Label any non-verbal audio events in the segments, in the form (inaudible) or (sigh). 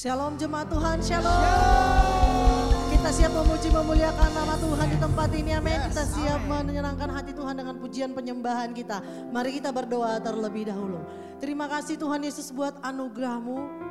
Shalom jemaat Tuhan, shalom. Kita siap memuji memuliakan nama Tuhan di tempat ini, amin. Kita siap menyenangkan hati Tuhan dengan pujian penyembahan kita. Mari kita berdoa terlebih dahulu. Terima kasih Tuhan Yesus buat anugerahmu,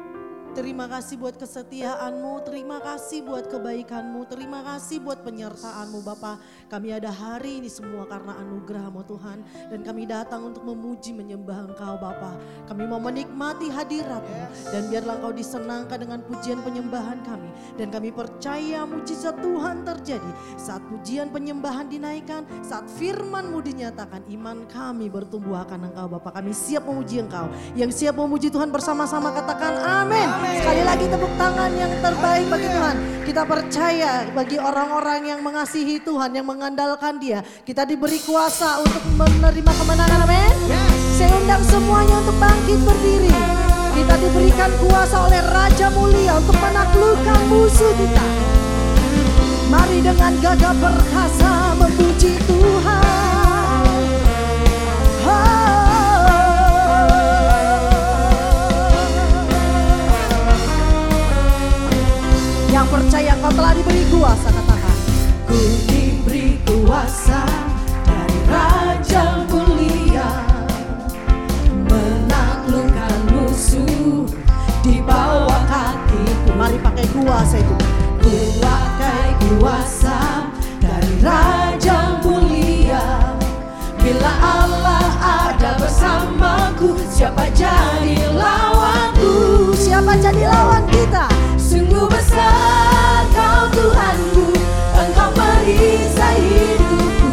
Terima kasih buat kesetiaanmu, terima kasih buat kebaikanmu, terima kasih buat penyertaanmu Bapa. Kami ada hari ini semua karena anugerahmu Tuhan. Dan kami datang untuk memuji menyembah Engkau Bapa. Kami mau menikmati hadiratmu. Dan biarlah Engkau disenangkan dengan pujian penyembahan kami. Dan kami percaya mujizat Tuhan terjadi. Saat pujian penyembahan dinaikkan, saat firmanmu dinyatakan, iman kami bertumbuh akan Engkau Bapa. Kami siap memuji Engkau. Yang siap memuji Tuhan bersama-sama katakan amin. Sekali lagi tepuk tangan yang terbaik bagi Tuhan. Kita percaya bagi orang-orang yang mengasihi Tuhan, yang mengandalkan dia. Kita diberi kuasa untuk menerima kemenangan, amin. Saya undang semuanya untuk bangkit berdiri. Kita diberikan kuasa oleh Raja Mulia untuk menaklukkan musuh kita. Mari dengan gagah perkasa memuji Tuhan. Percaya kau telah diberi kuasa katakan. Ku diberi kuasa dari Raja Mulia. Menaklukkan musuh di bawah kakiku Mari pakai kuasa itu. Ku pakai kuasa dari Raja Mulia. Bila Allah ada bersamaku Siapa jadi lawanku? Siapa jadi lawan kita? Sungguh besar kau Tuhanku. Engkau perisai hidupku.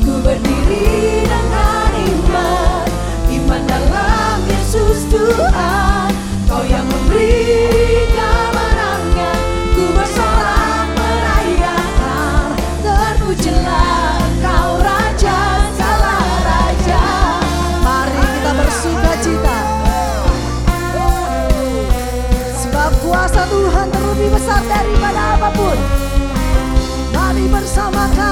Ku berdiri dengan iman. Iman dalam Yesus Tuhan Mari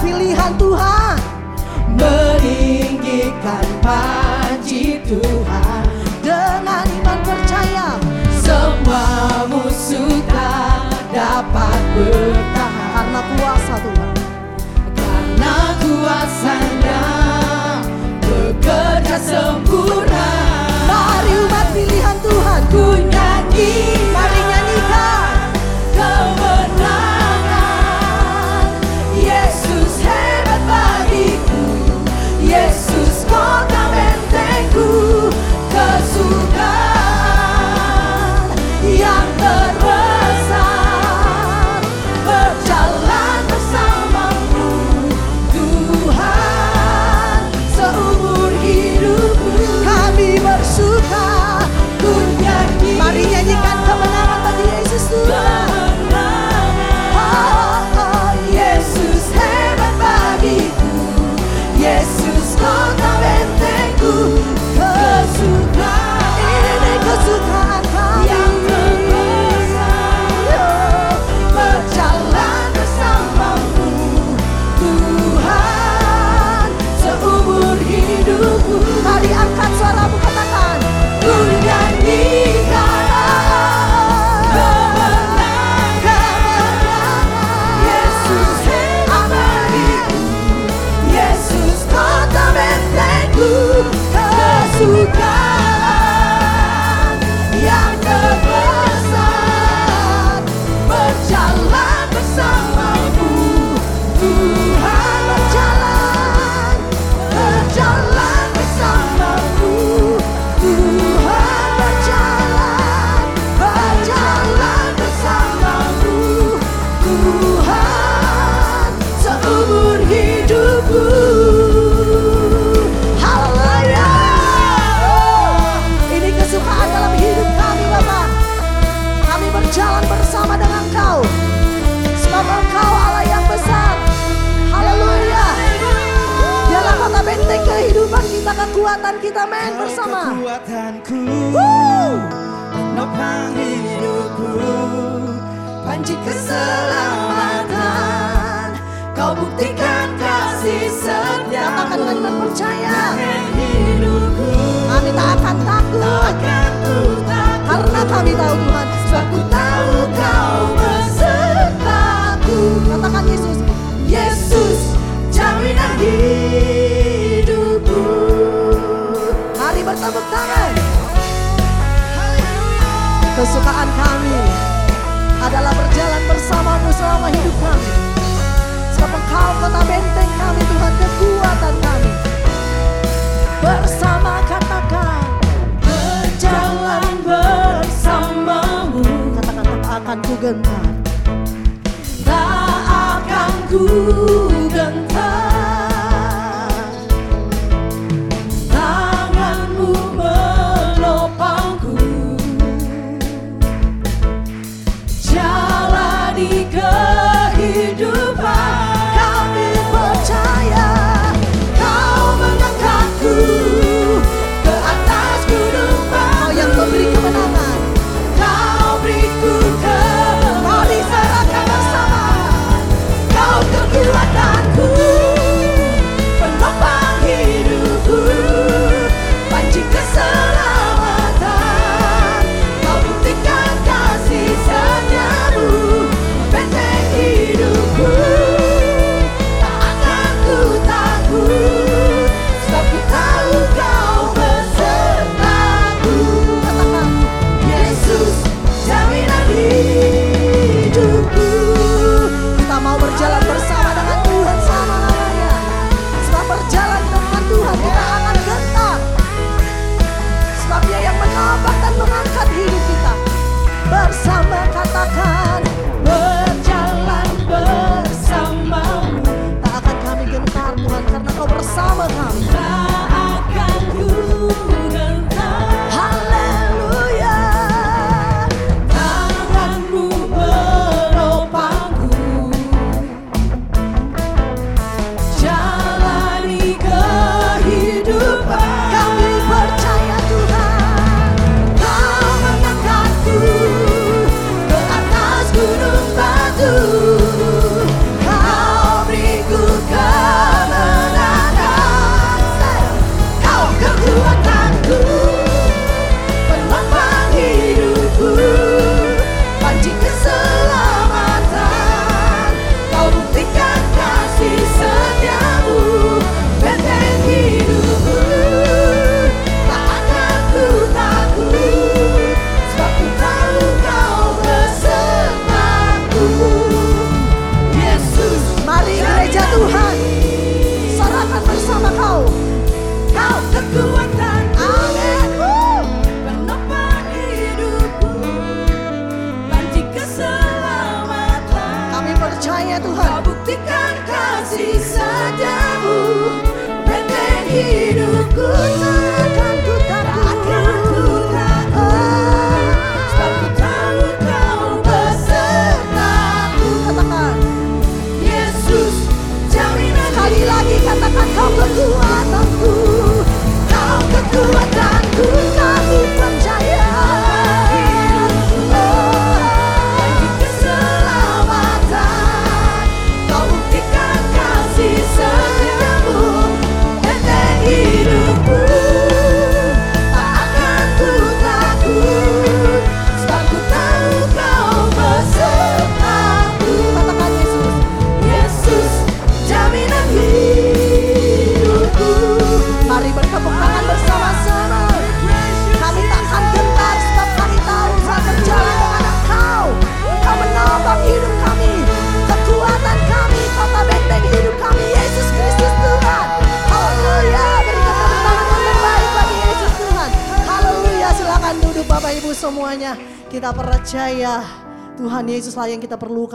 pilihan Tuhan. Meninggikan panci Tuhan. Dengan iman percaya Semua musuh tak dapat bertahan. Karena kuasa Tuhan. Karena kuasanya Bekerja sempurna. Mari umat pilihan Tuhan. Ku nyanyi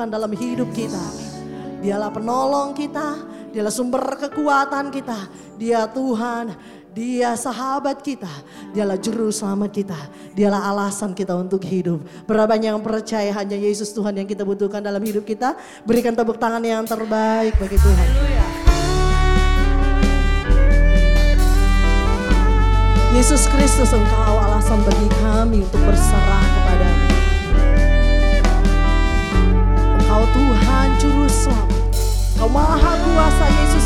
Tuhan dalam hidup kita. Dialah penolong kita, dialah sumber kekuatan kita. Dia Tuhan, dia sahabat kita, dialah juru selamat kita, dialah alasan kita untuk hidup. Berapa yang percaya hanya Yesus Tuhan yang kita butuhkan dalam hidup kita? Berikan tepuk tangan yang terbaik bagi Tuhan. Yesus Kristus engkau alasan bagi kami untuk berserah kepada Tuhan Juru Selamat. Kau maha kuasa Yesus.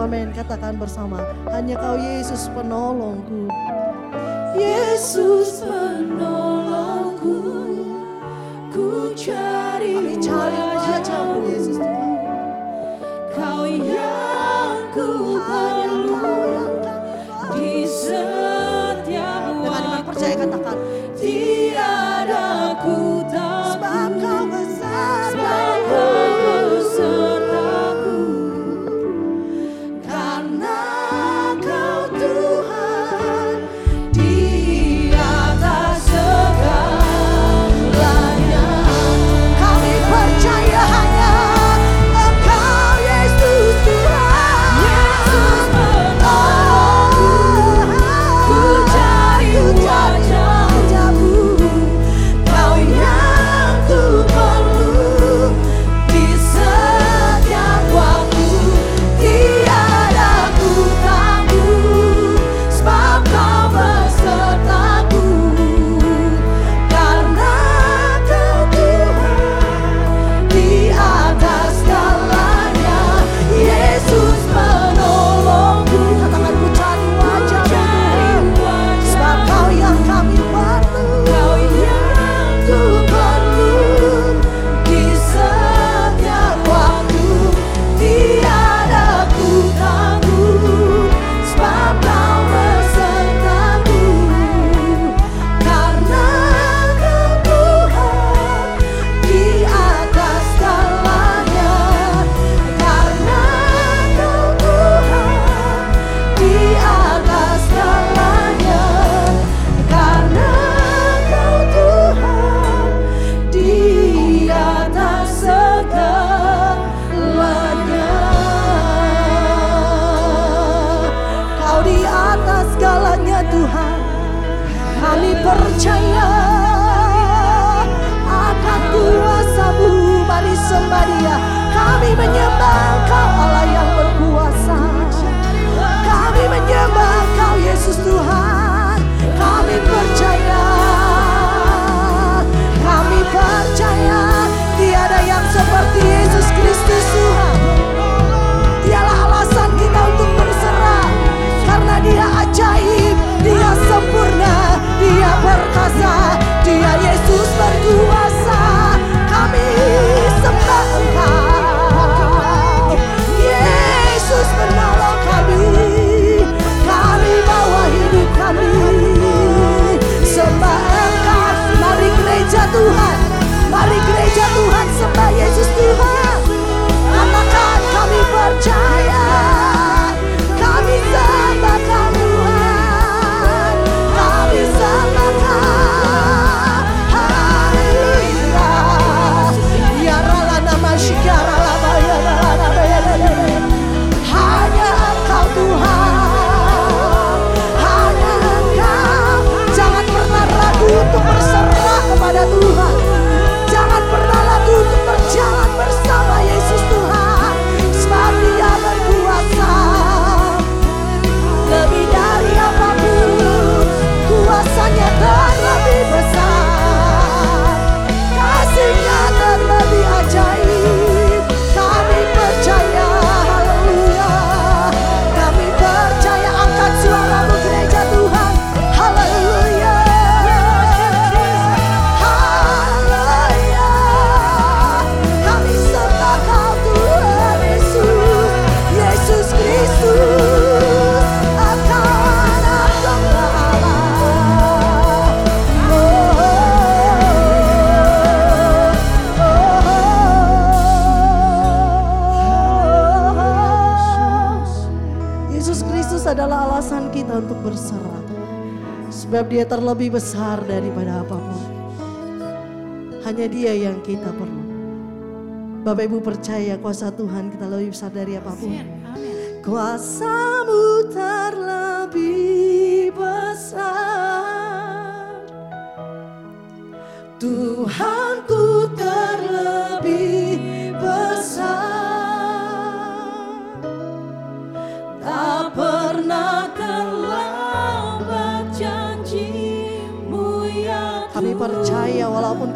amin. Katakan bersama, hanya kau Yesus penolongku. Yesus penolongku, ku cari cari wajahmu Yesus Kau yang ku perlu di setiap waktu. Dengan iman percaya katakan, dia terlebih besar daripada apa pun. Hanya dia yang kita perlu. Bapak Ibu percaya kuasa Tuhan kita lebih besar dari apa pun. Kuasamu terlebih besar. Tuhanku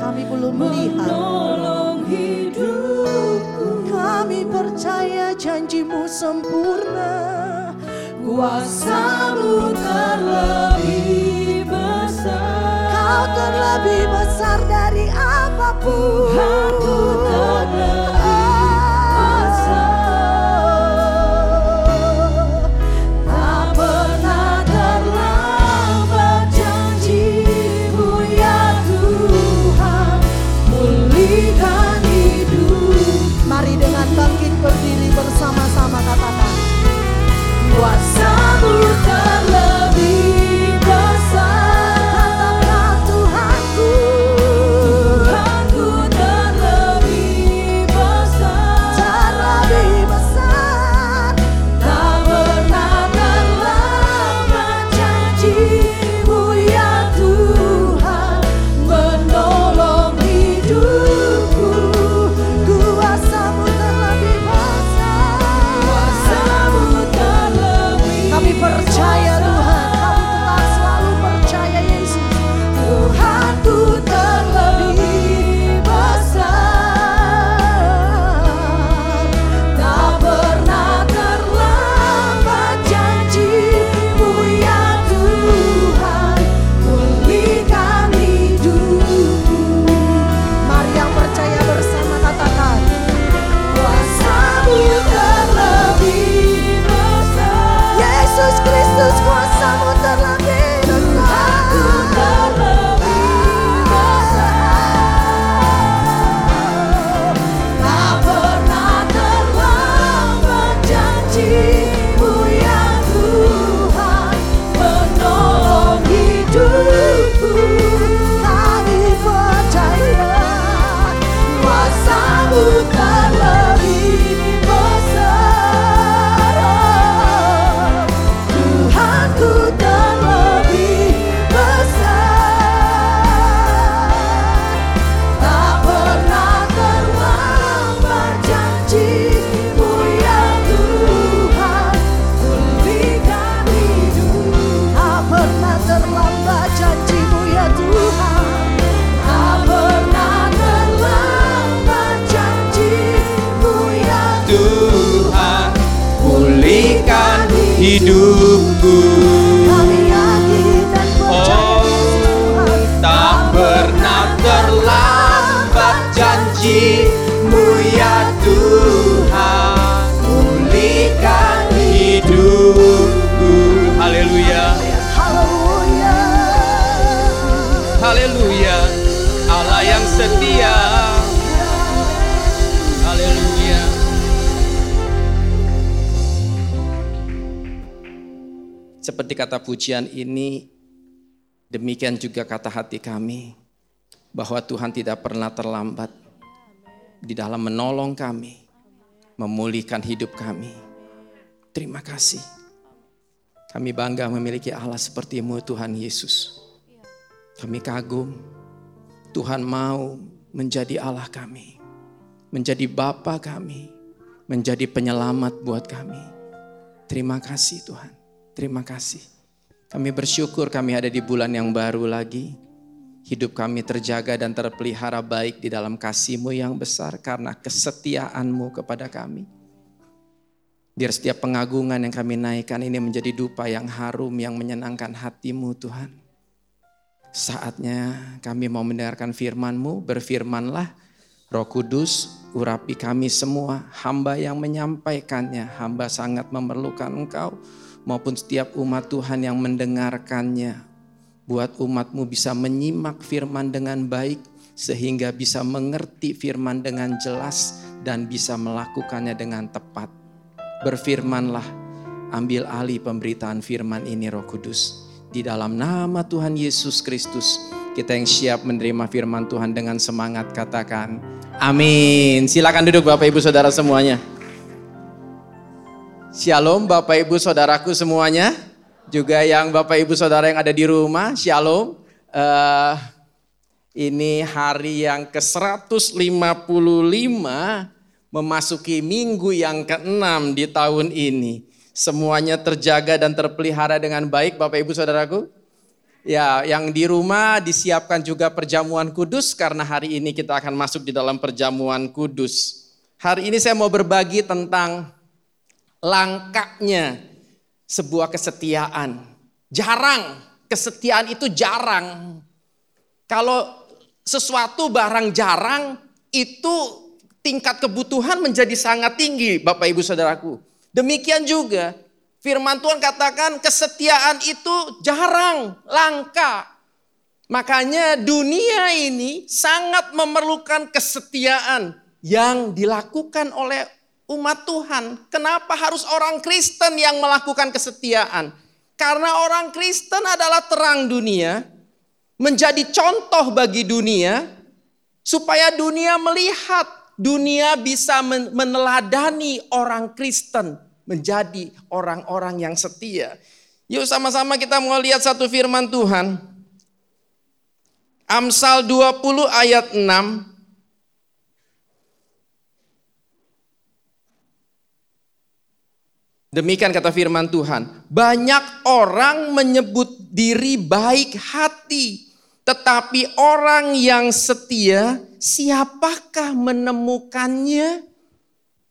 kami belum melihat. Kami percaya janjimu sempurna. Kuasamu terlebih besar. Kau terlebih besar dari apa pun. Aku terlebih kata pujian ini Demikian juga kata hati kami bahwa Tuhan tidak pernah terlambat di dalam menolong kami, memulihkan hidup kami. Terima kasih. Kami bangga memiliki Allah sepertimu Tuhan Yesus. Kami kagum Tuhan mau menjadi Allah kami, menjadi Bapa kami, menjadi penyelamat buat kami. Terima kasih Tuhan, terima kasih. Kami bersyukur kami ada di bulan yang baru lagi. Hidup kami terjaga dan terpelihara baik di dalam kasih-Mu yang besar karena kesetiaan-Mu kepada kami. Biar setiap pengagungan yang kami naikkan ini menjadi dupa yang harum, yang menyenangkan hatimu Tuhan. Saatnya kami mau mendengarkan firman-Mu, berfirmanlah Roh Kudus, urapi kami semua, hamba yang menyampaikannya, hamba sangat memerlukan Engkau, maupun setiap umat Tuhan yang mendengarkannya. Buat umatmu bisa menyimak firman dengan baik, sehingga bisa mengerti firman dengan jelas dan bisa melakukannya dengan tepat. Berfirmanlah, ambil alih pemberitaan firman ini roh kudus. Di dalam nama Tuhan Yesus Kristus, kita yang siap menerima firman Tuhan dengan semangat katakan, amin. Silakan duduk Bapak Ibu Saudara semuanya. Shalom Bapak Ibu Saudaraku semuanya. Juga yang Bapak Ibu Saudara yang ada di rumah, Shalom. Eh, ini hari yang ke-155 memasuki minggu yang ke-6 di tahun ini. Semuanya terjaga dan terpelihara dengan baik Bapak Ibu Saudaraku. Ya, yang di rumah disiapkan juga perjamuan kudus karena hari ini kita akan masuk di dalam perjamuan kudus. Hari ini saya mau berbagi tentang langkahnya sebuah kesetiaan. Jarang, kesetiaan itu jarang. Kalau sesuatu barang jarang, itu tingkat kebutuhan menjadi sangat tinggi Bapak Ibu Saudaraku. Demikian juga firman Tuhan katakan kesetiaan itu jarang, langka. Makanya dunia ini sangat memerlukan kesetiaan yang dilakukan oleh umat Tuhan. Kenapa harus orang Kristen yang melakukan kesetiaan? Karena orang Kristen adalah terang dunia, menjadi contoh bagi dunia, supaya dunia melihat, dunia bisa meneladani orang Kristen menjadi orang-orang yang setia. Yuk sama-sama kita mau lihat satu firman Tuhan. Amsal 20 ayat 6. Demikian kata firman Tuhan. Banyak orang menyebut diri baik hati. Tetapi orang yang setia, siapakah menemukannya?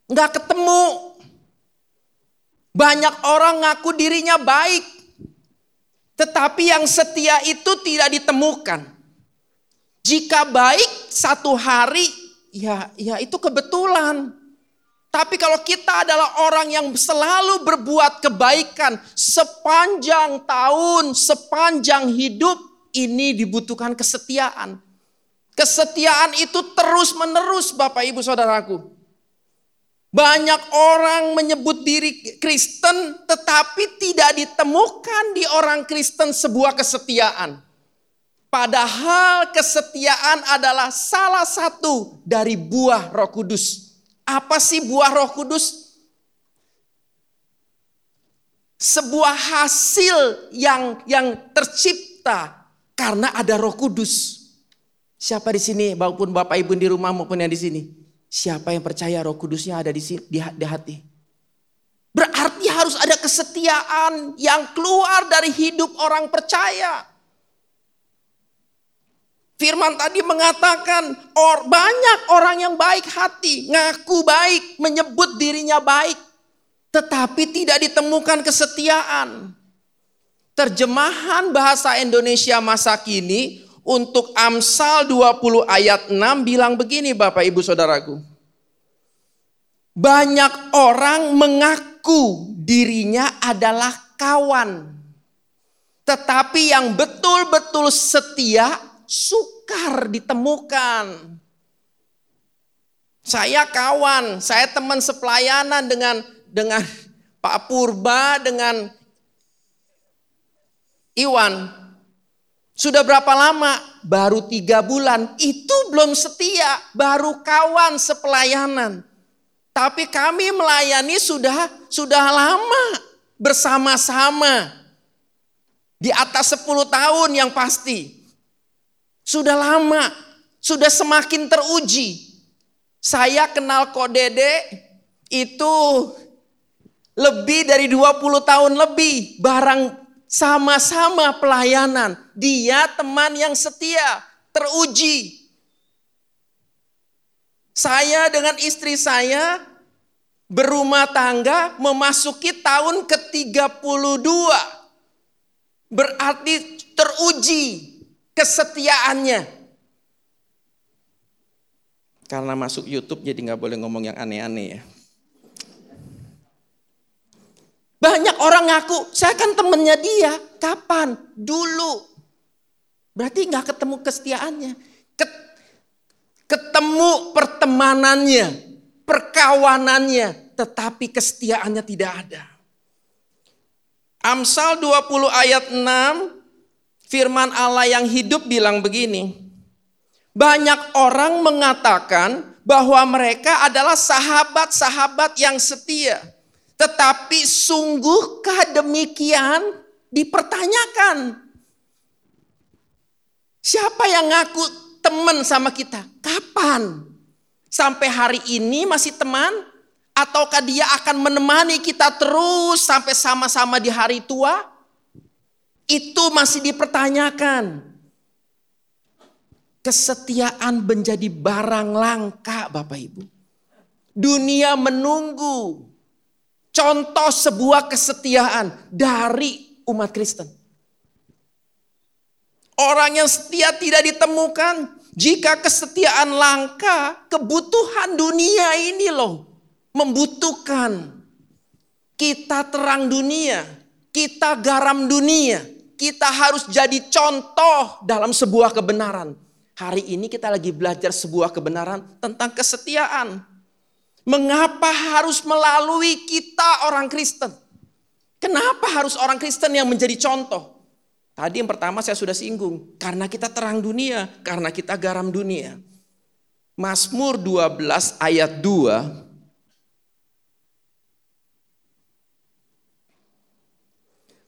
Enggak ketemu. Banyak orang ngaku dirinya baik. Tetapi yang setia itu tidak ditemukan. Jika baik satu hari, ya ya itu kebetulan. Tapi kalau kita adalah orang yang selalu berbuat kebaikan sepanjang tahun, sepanjang hidup, ini dibutuhkan kesetiaan. Kesetiaan itu terus menerus Bapak Ibu Saudaraku. Banyak orang menyebut diri Kristen tetapi tidak ditemukan di orang Kristen sebuah kesetiaan. Padahal kesetiaan adalah salah satu dari buah Roh Kudus. Apa sih buah Roh Kudus? Sebuah hasil yang yang tercipta karena ada Roh Kudus. Siapa di sini maupun Bapak Ibu di rumah maupun yang di sini? Siapa yang percaya Roh Kudusnya ada di sini di, hati? Berarti harus ada kesetiaan yang keluar dari hidup orang percaya. Firman tadi mengatakan or, banyak orang yang baik hati, ngaku baik, menyebut dirinya baik, tetapi tidak ditemukan kesetiaan. Terjemahan bahasa Indonesia masa kini untuk Amsal 20 ayat 6 bilang begini Bapak Ibu Saudaraku. Banyak orang mengaku dirinya adalah kawan. Tetapi yang betul-betul setia sukar ditemukan. Saya kawan, saya teman sepelayanan dengan dengan Pak Purba, dengan Iwan. Sudah berapa lama? Baru tiga bulan. Itu belum setia, baru kawan sepelayanan. Tapi kami melayani sudah sudah lama bersama-sama. Di atas 10 tahun yang pasti. Sudah lama, sudah semakin teruji. Saya kenal Kodede itu lebih dari 20 tahun lebih barang sama-sama pelayanan. Dia teman yang setia, teruji. Saya dengan istri saya berumah tangga memasuki tahun ke-32. Berarti teruji kesetiaannya. Karena masuk YouTube jadi nggak boleh ngomong yang aneh-aneh ya. Banyak orang ngaku, saya kan temennya dia. Kapan? Dulu. Berarti nggak ketemu kesetiaannya. Ketemu pertemanannya, perkawanannya, tetapi kesetiaannya tidak ada. Amsal 20 ayat 6 Firman Allah yang hidup bilang begini. Banyak orang mengatakan bahwa mereka adalah sahabat-sahabat yang setia. Tetapi sungguhkah demikian dipertanyakan. Siapa yang ngaku teman sama kita? Kapan? Sampai hari ini masih teman? Ataukah dia akan menemani kita terus sampai sama-sama di hari tua? Itu masih dipertanyakan. Kesetiaan menjadi barang langka Bapak Ibu. Dunia menunggu contoh sebuah kesetiaan dari umat Kristen. Orang yang setia tidak ditemukan jika kesetiaan langka, kebutuhan dunia ini loh membutuhkan kita terang dunia, kita garam dunia, kita harus jadi contoh dalam sebuah kebenaran. Hari ini kita lagi belajar sebuah kebenaran tentang kesetiaan. Mengapa harus melalui kita orang Kristen? Kenapa harus orang Kristen yang menjadi contoh? Tadi yang pertama saya sudah singgung, karena kita terang dunia, karena kita garam dunia. Mazmur 12 ayat 2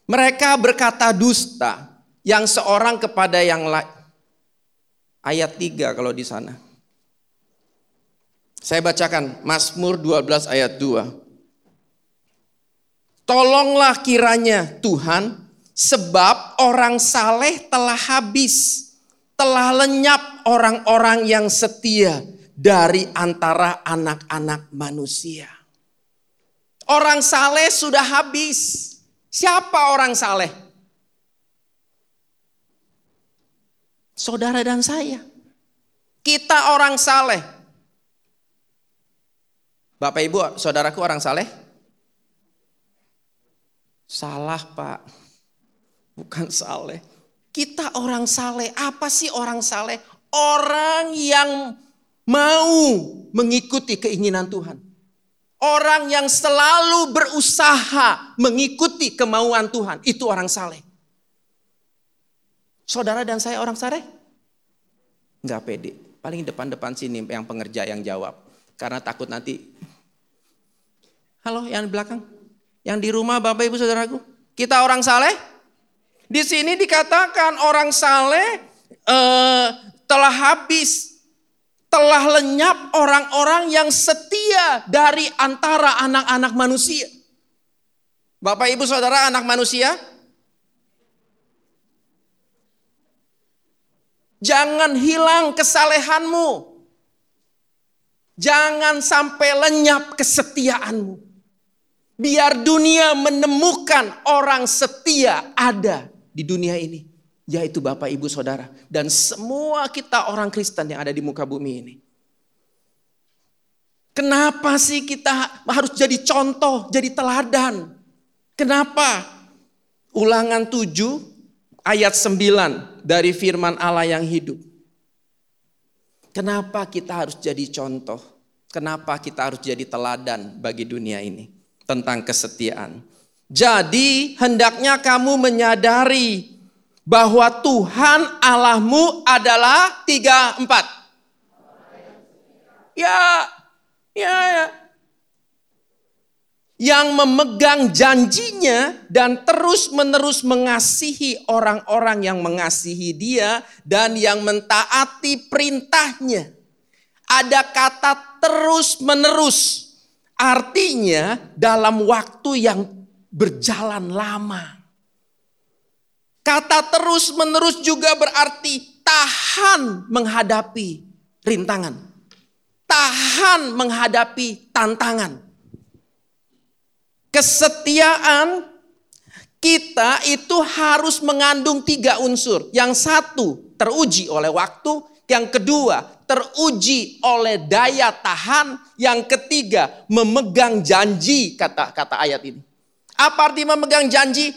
Mereka berkata dusta yang seorang kepada yang lain. Ayat 3 kalau di sana. Saya bacakan Mazmur 12 ayat 2. Tolonglah kiranya Tuhan sebab orang saleh telah habis. Telah lenyap orang-orang yang setia dari antara anak-anak manusia. Orang saleh sudah habis. Siapa orang saleh? Saudara dan saya. Kita orang saleh. Bapak Ibu, saudaraku orang saleh? Salah Pak. Bukan saleh. Kita orang saleh. Apa sih orang saleh? Orang yang mau mengikuti keinginan Tuhan. Orang yang selalu berusaha mengikuti kemauan Tuhan, itu orang saleh. Saudara dan saya orang saleh? Enggak pede. Paling depan-depan sini yang pengerja yang jawab. Karena takut nanti. Halo yang di belakang. Yang di rumah Bapak Ibu Saudaraku. Kita orang saleh? Di sini dikatakan orang saleh uh, telah habis telah lenyap orang-orang yang setia dari antara anak-anak manusia. Bapak, ibu, saudara, anak manusia, jangan hilang kesalehanmu, jangan sampai lenyap kesetiaanmu. Biar dunia menemukan orang setia ada di dunia ini yaitu Bapak Ibu Saudara dan semua kita orang Kristen yang ada di muka bumi ini. Kenapa sih kita harus jadi contoh, jadi teladan? Kenapa? Ulangan 7 ayat 9 dari firman Allah yang hidup. Kenapa kita harus jadi contoh? Kenapa kita harus jadi teladan bagi dunia ini tentang kesetiaan? Jadi hendaknya kamu menyadari bahwa Tuhan Allahmu adalah tiga empat. Ya, ya, ya. Yang memegang janjinya dan terus-menerus mengasihi orang-orang yang mengasihi dia dan yang mentaati perintahnya. Ada kata terus-menerus. Artinya dalam waktu yang berjalan lama. Kata terus menerus juga berarti tahan menghadapi rintangan. Tahan menghadapi tantangan. Kesetiaan kita itu harus mengandung tiga unsur. Yang satu teruji oleh waktu, yang kedua teruji oleh daya tahan, yang ketiga memegang janji kata kata ayat ini. Apa arti memegang janji?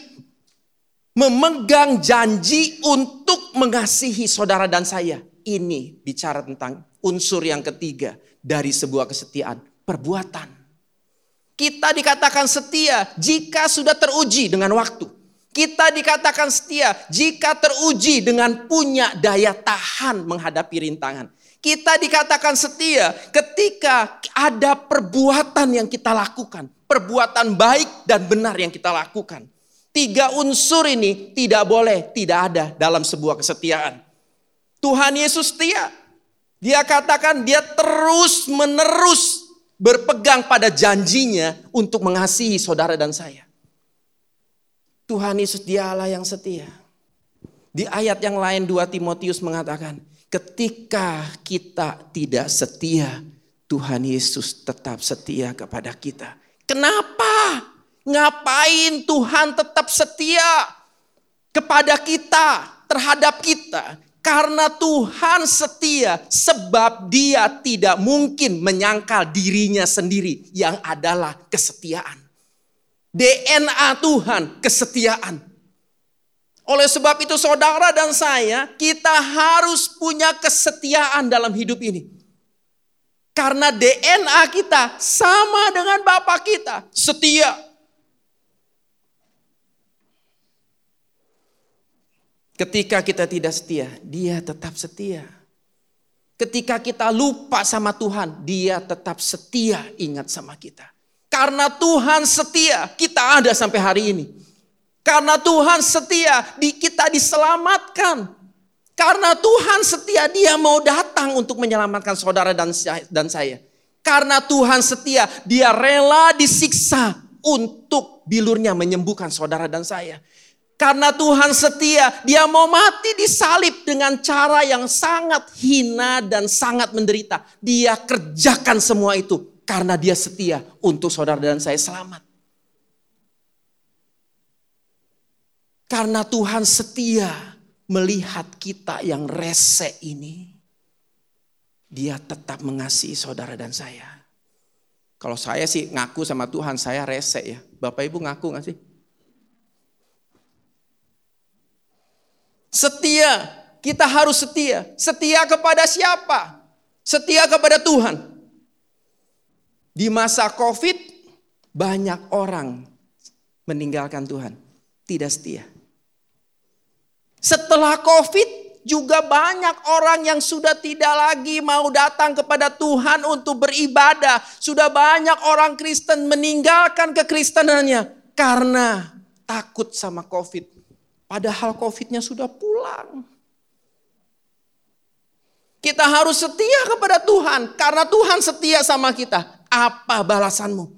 Memegang janji untuk mengasihi saudara dan saya. Ini bicara tentang unsur yang ketiga dari sebuah kesetiaan, perbuatan. Kita dikatakan setia jika sudah teruji dengan waktu. Kita dikatakan setia jika teruji dengan punya daya tahan menghadapi rintangan. Kita dikatakan setia ketika ada perbuatan yang kita lakukan, perbuatan baik dan benar yang kita lakukan. Tiga unsur ini tidak boleh tidak ada dalam sebuah kesetiaan. Tuhan Yesus setia. Dia katakan dia terus menerus berpegang pada janjinya untuk mengasihi saudara dan saya. Tuhan Yesus dia Allah yang setia. Di ayat yang lain 2 Timotius mengatakan, ketika kita tidak setia, Tuhan Yesus tetap setia kepada kita. Kenapa? Ngapain Tuhan tetap setia kepada kita, terhadap kita? Karena Tuhan setia sebab dia tidak mungkin menyangkal dirinya sendiri yang adalah kesetiaan. DNA Tuhan kesetiaan. Oleh sebab itu saudara dan saya kita harus punya kesetiaan dalam hidup ini. Karena DNA kita sama dengan Bapak kita, setia. Ketika kita tidak setia, dia tetap setia. Ketika kita lupa sama Tuhan, dia tetap setia ingat sama kita. Karena Tuhan setia, kita ada sampai hari ini. Karena Tuhan setia, kita diselamatkan. Karena Tuhan setia, dia mau datang untuk menyelamatkan saudara dan saya. Karena Tuhan setia, dia rela disiksa untuk bilurnya menyembuhkan saudara dan saya. Karena Tuhan setia, dia mau mati disalib dengan cara yang sangat hina dan sangat menderita. Dia kerjakan semua itu karena dia setia untuk saudara dan saya selamat. Karena Tuhan setia melihat kita yang rese ini. Dia tetap mengasihi saudara dan saya. Kalau saya sih ngaku sama Tuhan, saya rese ya. Bapak Ibu ngaku gak sih? Setia, kita harus setia. Setia kepada siapa? Setia kepada Tuhan. Di masa Covid, banyak orang meninggalkan Tuhan, tidak setia. Setelah Covid, juga banyak orang yang sudah tidak lagi mau datang kepada Tuhan untuk beribadah. Sudah banyak orang Kristen meninggalkan kekristenannya karena takut sama Covid. Padahal COVID-nya sudah pulang. Kita harus setia kepada Tuhan karena Tuhan setia sama kita. Apa balasanmu?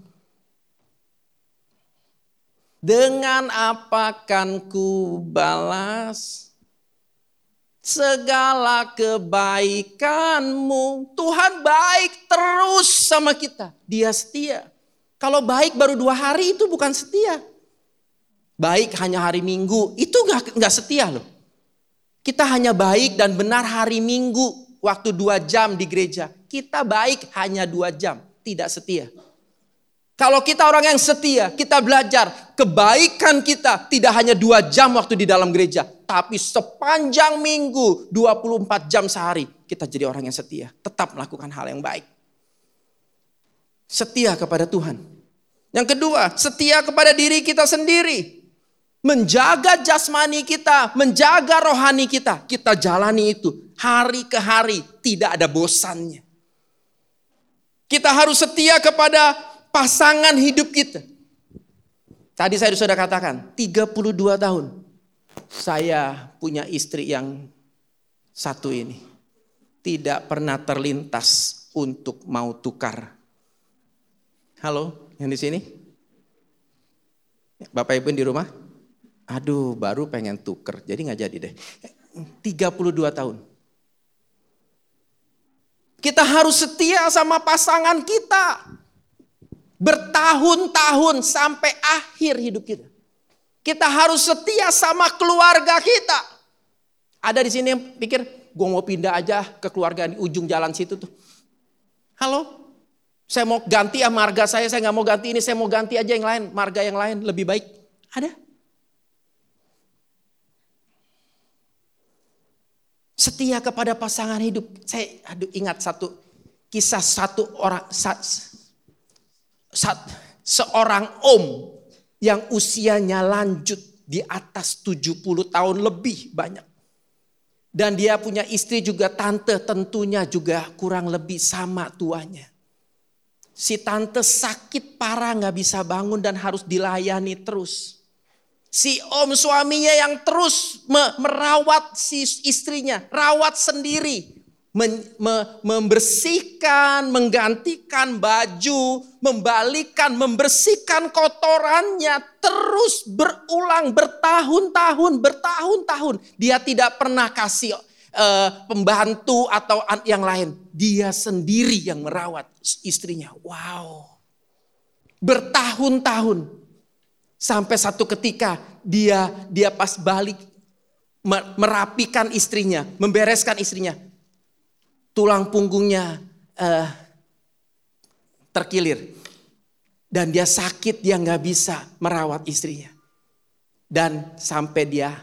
Dengan apa kan ku balas segala kebaikanmu? Tuhan baik terus sama kita. Dia setia. Kalau baik baru dua hari itu bukan setia baik hanya hari Minggu, itu nggak nggak setia loh. Kita hanya baik dan benar hari Minggu, waktu dua jam di gereja. Kita baik hanya dua jam, tidak setia. Kalau kita orang yang setia, kita belajar kebaikan kita tidak hanya dua jam waktu di dalam gereja. Tapi sepanjang minggu, 24 jam sehari, kita jadi orang yang setia. Tetap melakukan hal yang baik. Setia kepada Tuhan. Yang kedua, setia kepada diri kita sendiri menjaga jasmani kita, menjaga rohani kita. Kita jalani itu hari ke hari, tidak ada bosannya. Kita harus setia kepada pasangan hidup kita. Tadi saya sudah katakan, 32 tahun saya punya istri yang satu ini. Tidak pernah terlintas untuk mau tukar. Halo, yang di sini? Bapak Ibu di rumah? Aduh baru pengen tuker, jadi nggak jadi deh. 32 tahun. Kita harus setia sama pasangan kita. Bertahun-tahun sampai akhir hidup kita. Kita harus setia sama keluarga kita. Ada di sini yang pikir, gue mau pindah aja ke keluarga di ujung jalan situ tuh. Halo, saya mau ganti ya marga saya, saya nggak mau ganti ini, saya mau ganti aja yang lain, marga yang lain lebih baik. Ada? Setia kepada pasangan hidup. Saya aduh ingat satu kisah satu orang sat, sat, seorang om yang usianya lanjut di atas 70 tahun lebih banyak. Dan dia punya istri juga tante tentunya juga kurang lebih sama tuanya. Si tante sakit parah nggak bisa bangun dan harus dilayani terus. Si om suaminya yang terus merawat si istrinya, rawat sendiri, membersihkan, menggantikan baju, membalikan, membersihkan kotorannya terus berulang bertahun-tahun, bertahun-tahun. Dia tidak pernah kasih eh, pembantu atau an- yang lain. Dia sendiri yang merawat istrinya. Wow. Bertahun-tahun. Sampai satu ketika dia dia pas balik me- merapikan istrinya, membereskan istrinya. Tulang punggungnya eh, terkilir. Dan dia sakit, dia nggak bisa merawat istrinya. Dan sampai dia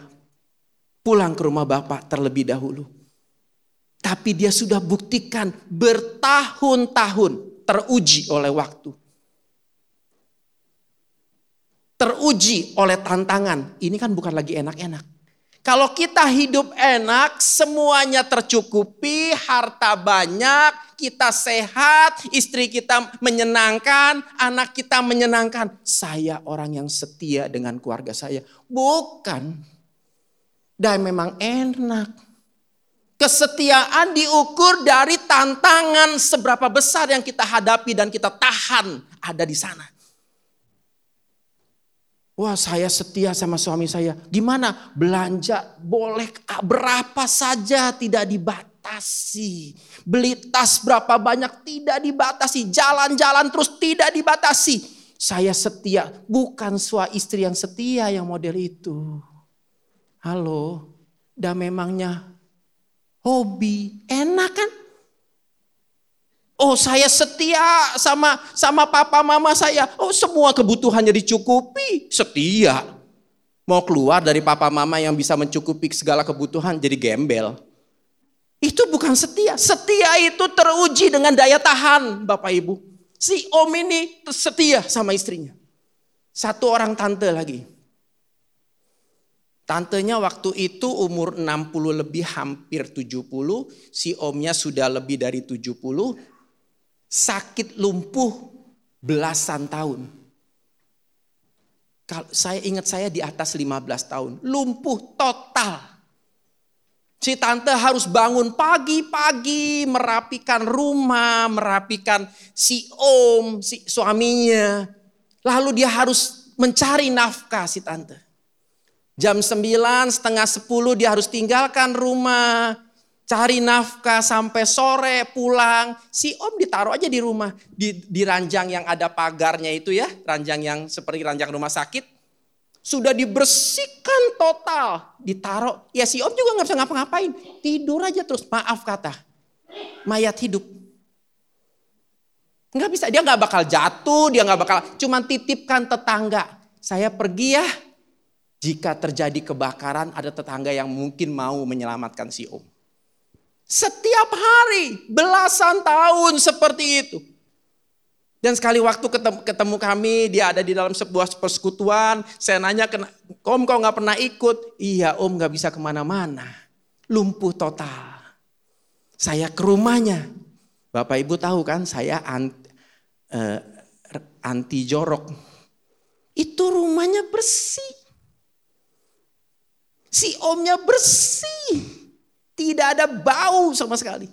pulang ke rumah bapak terlebih dahulu. Tapi dia sudah buktikan bertahun-tahun teruji oleh waktu. Teruji oleh tantangan. Ini kan bukan lagi enak-enak. Kalau kita hidup enak, semuanya tercukupi, harta banyak, kita sehat, istri kita menyenangkan, anak kita menyenangkan. Saya orang yang setia dengan keluarga saya. Bukan. Dan memang enak. Kesetiaan diukur dari tantangan seberapa besar yang kita hadapi dan kita tahan ada di sana. Wah saya setia sama suami saya. Gimana? Belanja boleh berapa saja tidak dibatasi. Beli tas berapa banyak tidak dibatasi. Jalan-jalan terus tidak dibatasi. Saya setia. Bukan suami istri yang setia yang model itu. Halo. Dan memangnya hobi. Enak kan? Oh saya setia sama sama papa mama saya. Oh semua kebutuhannya dicukupi. Setia. Mau keluar dari papa mama yang bisa mencukupi segala kebutuhan jadi gembel. Itu bukan setia. Setia itu teruji dengan daya tahan Bapak Ibu. Si om ini setia sama istrinya. Satu orang tante lagi. Tantenya waktu itu umur 60 lebih hampir 70. Si omnya sudah lebih dari 70 sakit lumpuh belasan tahun. Kalau saya ingat saya di atas 15 tahun, lumpuh total. Si tante harus bangun pagi-pagi merapikan rumah, merapikan si om, si suaminya. Lalu dia harus mencari nafkah si tante. Jam 9, setengah 10 dia harus tinggalkan rumah cari nafkah sampai sore pulang. Si om ditaruh aja di rumah. Di, di ranjang yang ada pagarnya itu ya. Ranjang yang seperti ranjang rumah sakit. Sudah dibersihkan total. Ditaruh. Ya si om juga nggak bisa ngapa-ngapain. Tidur aja terus. Maaf kata. Mayat hidup. Nggak bisa. Dia nggak bakal jatuh. Dia nggak bakal. Cuman titipkan tetangga. Saya pergi ya. Jika terjadi kebakaran ada tetangga yang mungkin mau menyelamatkan si om. Setiap hari, belasan tahun seperti itu. Dan sekali waktu ketemu, kami, dia ada di dalam sebuah persekutuan. Saya nanya, om kok gak pernah ikut? Iya om gak bisa ke mana-mana. Lumpuh total. Saya ke rumahnya. Bapak ibu tahu kan saya anti, uh, anti jorok. Itu rumahnya bersih. Si omnya bersih. Tidak ada bau sama sekali.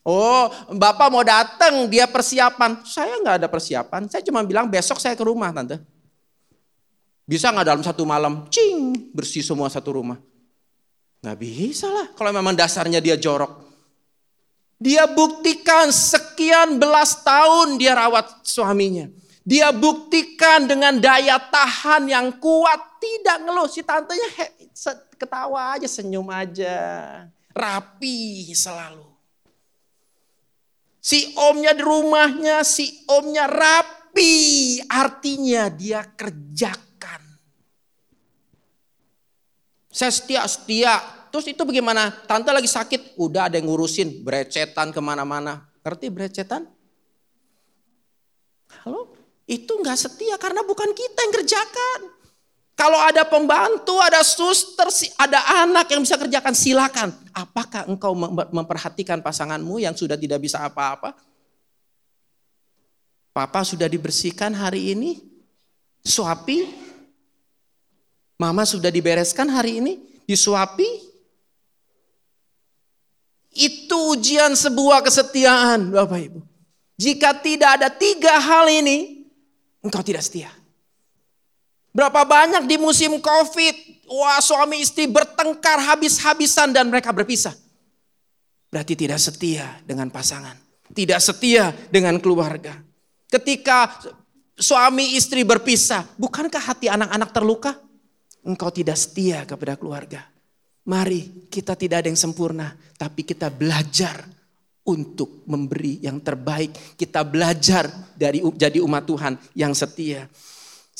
Oh, Bapak mau datang, dia persiapan. Saya nggak ada persiapan. Saya cuma bilang besok saya ke rumah, tante. Bisa nggak dalam satu malam, cing, bersih semua satu rumah? Nggak bisa lah, kalau memang dasarnya dia jorok. Dia buktikan sekian belas tahun dia rawat suaminya. Dia buktikan dengan daya tahan yang kuat, tidak ngeluh. Si tantenya ketawa aja, senyum aja rapi selalu. Si omnya di rumahnya, si omnya rapi. Artinya dia kerjakan. Saya setia-setia. Terus itu bagaimana? Tante lagi sakit, udah ada yang ngurusin. Brecetan ke mana-mana. Ngerti brecetan? Halo? Itu nggak setia karena bukan kita yang kerjakan. Kalau ada pembantu, ada suster, ada anak yang bisa kerjakan, silakan. Apakah engkau memperhatikan pasanganmu yang sudah tidak bisa apa-apa? Papa sudah dibersihkan hari ini? Suapi? Mama sudah dibereskan hari ini? Disuapi? Itu ujian sebuah kesetiaan Bapak Ibu. Jika tidak ada tiga hal ini, engkau tidak setia. Berapa banyak di musim COVID, wah suami istri bertengkar habis-habisan dan mereka berpisah. berarti tidak setia dengan pasangan. Tidak setia dengan keluarga. Ketika suami istri berpisah, bukankah hati anak-anak terluka? Engkau tidak setia kepada keluarga. Mari kita tidak ada yang sempurna, tapi kita belajar untuk memberi yang terbaik. Kita belajar dari jadi umat Tuhan yang setia.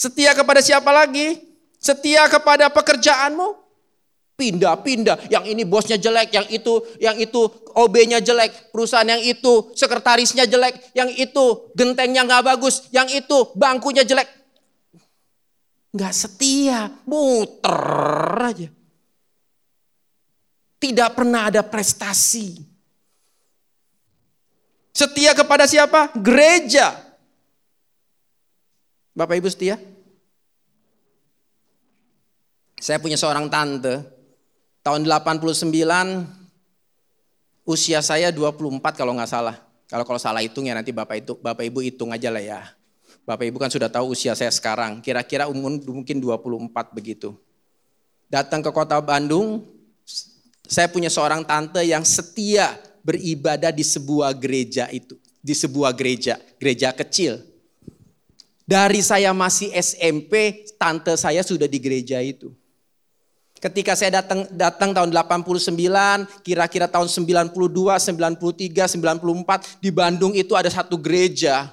Setia kepada siapa lagi? Setia kepada pekerjaanmu? Pindah-pindah, yang ini bosnya jelek, yang itu yang itu OB-nya jelek, perusahaan yang itu sekretarisnya jelek, yang itu gentengnya nggak bagus, yang itu bangkunya jelek. Nggak setia, muter aja. Tidak pernah ada prestasi. Setia kepada siapa? Gereja. Bapak Ibu setia? Saya punya seorang tante, tahun 89, usia saya 24 kalau nggak salah. Kalau kalau salah hitung ya nanti Bapak itu Bapak Ibu hitung aja lah ya. Bapak Ibu kan sudah tahu usia saya sekarang, kira-kira umur mungkin 24 begitu. Datang ke kota Bandung, saya punya seorang tante yang setia beribadah di sebuah gereja itu, di sebuah gereja, gereja kecil. Dari saya masih SMP, tante saya sudah di gereja itu. Ketika saya datang datang tahun 89, kira-kira tahun 92, 93, 94 di Bandung itu ada satu gereja.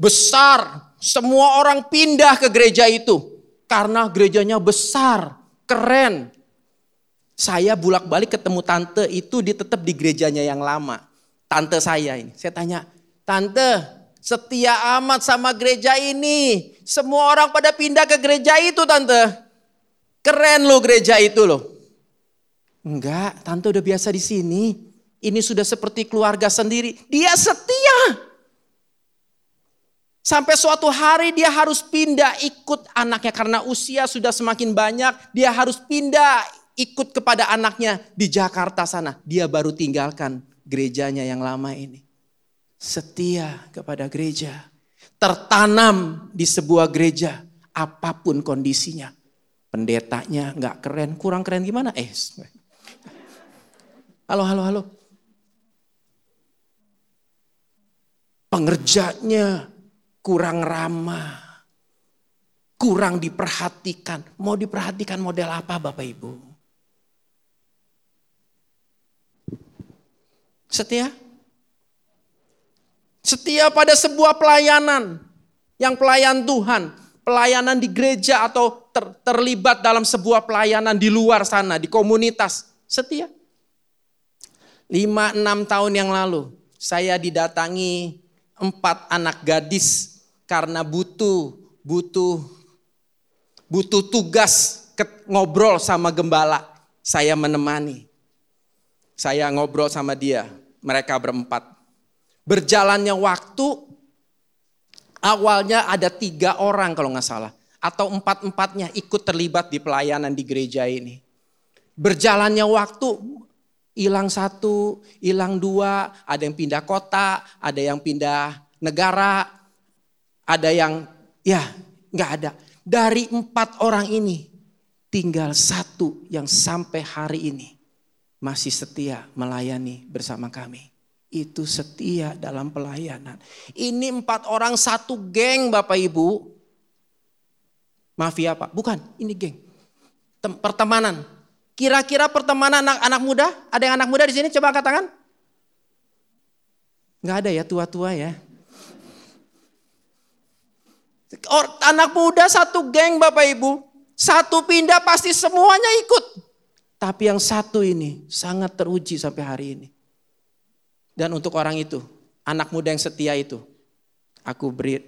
Besar, semua orang pindah ke gereja itu karena gerejanya besar, keren. Saya bulak-balik ketemu tante itu di tetap di gerejanya yang lama. Tante saya ini. Saya tanya, "Tante, setia amat sama gereja ini. Semua orang pada pindah ke gereja itu, tante." Keren lo gereja itu loh. Enggak, tante udah biasa di sini. Ini sudah seperti keluarga sendiri. Dia setia. Sampai suatu hari dia harus pindah ikut anaknya karena usia sudah semakin banyak. Dia harus pindah ikut kepada anaknya di Jakarta sana. Dia baru tinggalkan gerejanya yang lama ini. Setia kepada gereja. Tertanam di sebuah gereja apa pun kondisinya pendetanya nggak keren, kurang keren gimana? Eh, (laughs) halo, halo, halo. Pengerjanya kurang ramah, kurang diperhatikan. Mau diperhatikan model apa Bapak Ibu? Setia? Setia pada sebuah pelayanan yang pelayan Tuhan, pelayanan di gereja atau ter, terlibat dalam sebuah pelayanan di luar sana, di komunitas. Setia. Lima enam tahun yang lalu, saya didatangi empat anak gadis karena butuh, butuh, butuh tugas ngobrol sama gembala. Saya menemani. Saya ngobrol sama dia, mereka berempat. Berjalannya waktu, Awalnya ada tiga orang kalau nggak salah. Atau empat-empatnya ikut terlibat di pelayanan di gereja ini. Berjalannya waktu hilang satu, hilang dua, ada yang pindah kota, ada yang pindah negara, ada yang ya nggak ada. Dari empat orang ini tinggal satu yang sampai hari ini masih setia melayani bersama kami itu setia dalam pelayanan. Ini empat orang satu geng Bapak Ibu. Mafia apa? Bukan, ini geng. Tem pertemanan. Kira-kira pertemanan anak-anak muda? Ada yang anak muda di sini? Coba angkat tangan. Nggak ada ya tua-tua ya. Or, anak muda satu geng Bapak Ibu. Satu pindah pasti semuanya ikut. Tapi yang satu ini sangat teruji sampai hari ini. Dan untuk orang itu, anak muda yang setia itu, aku beri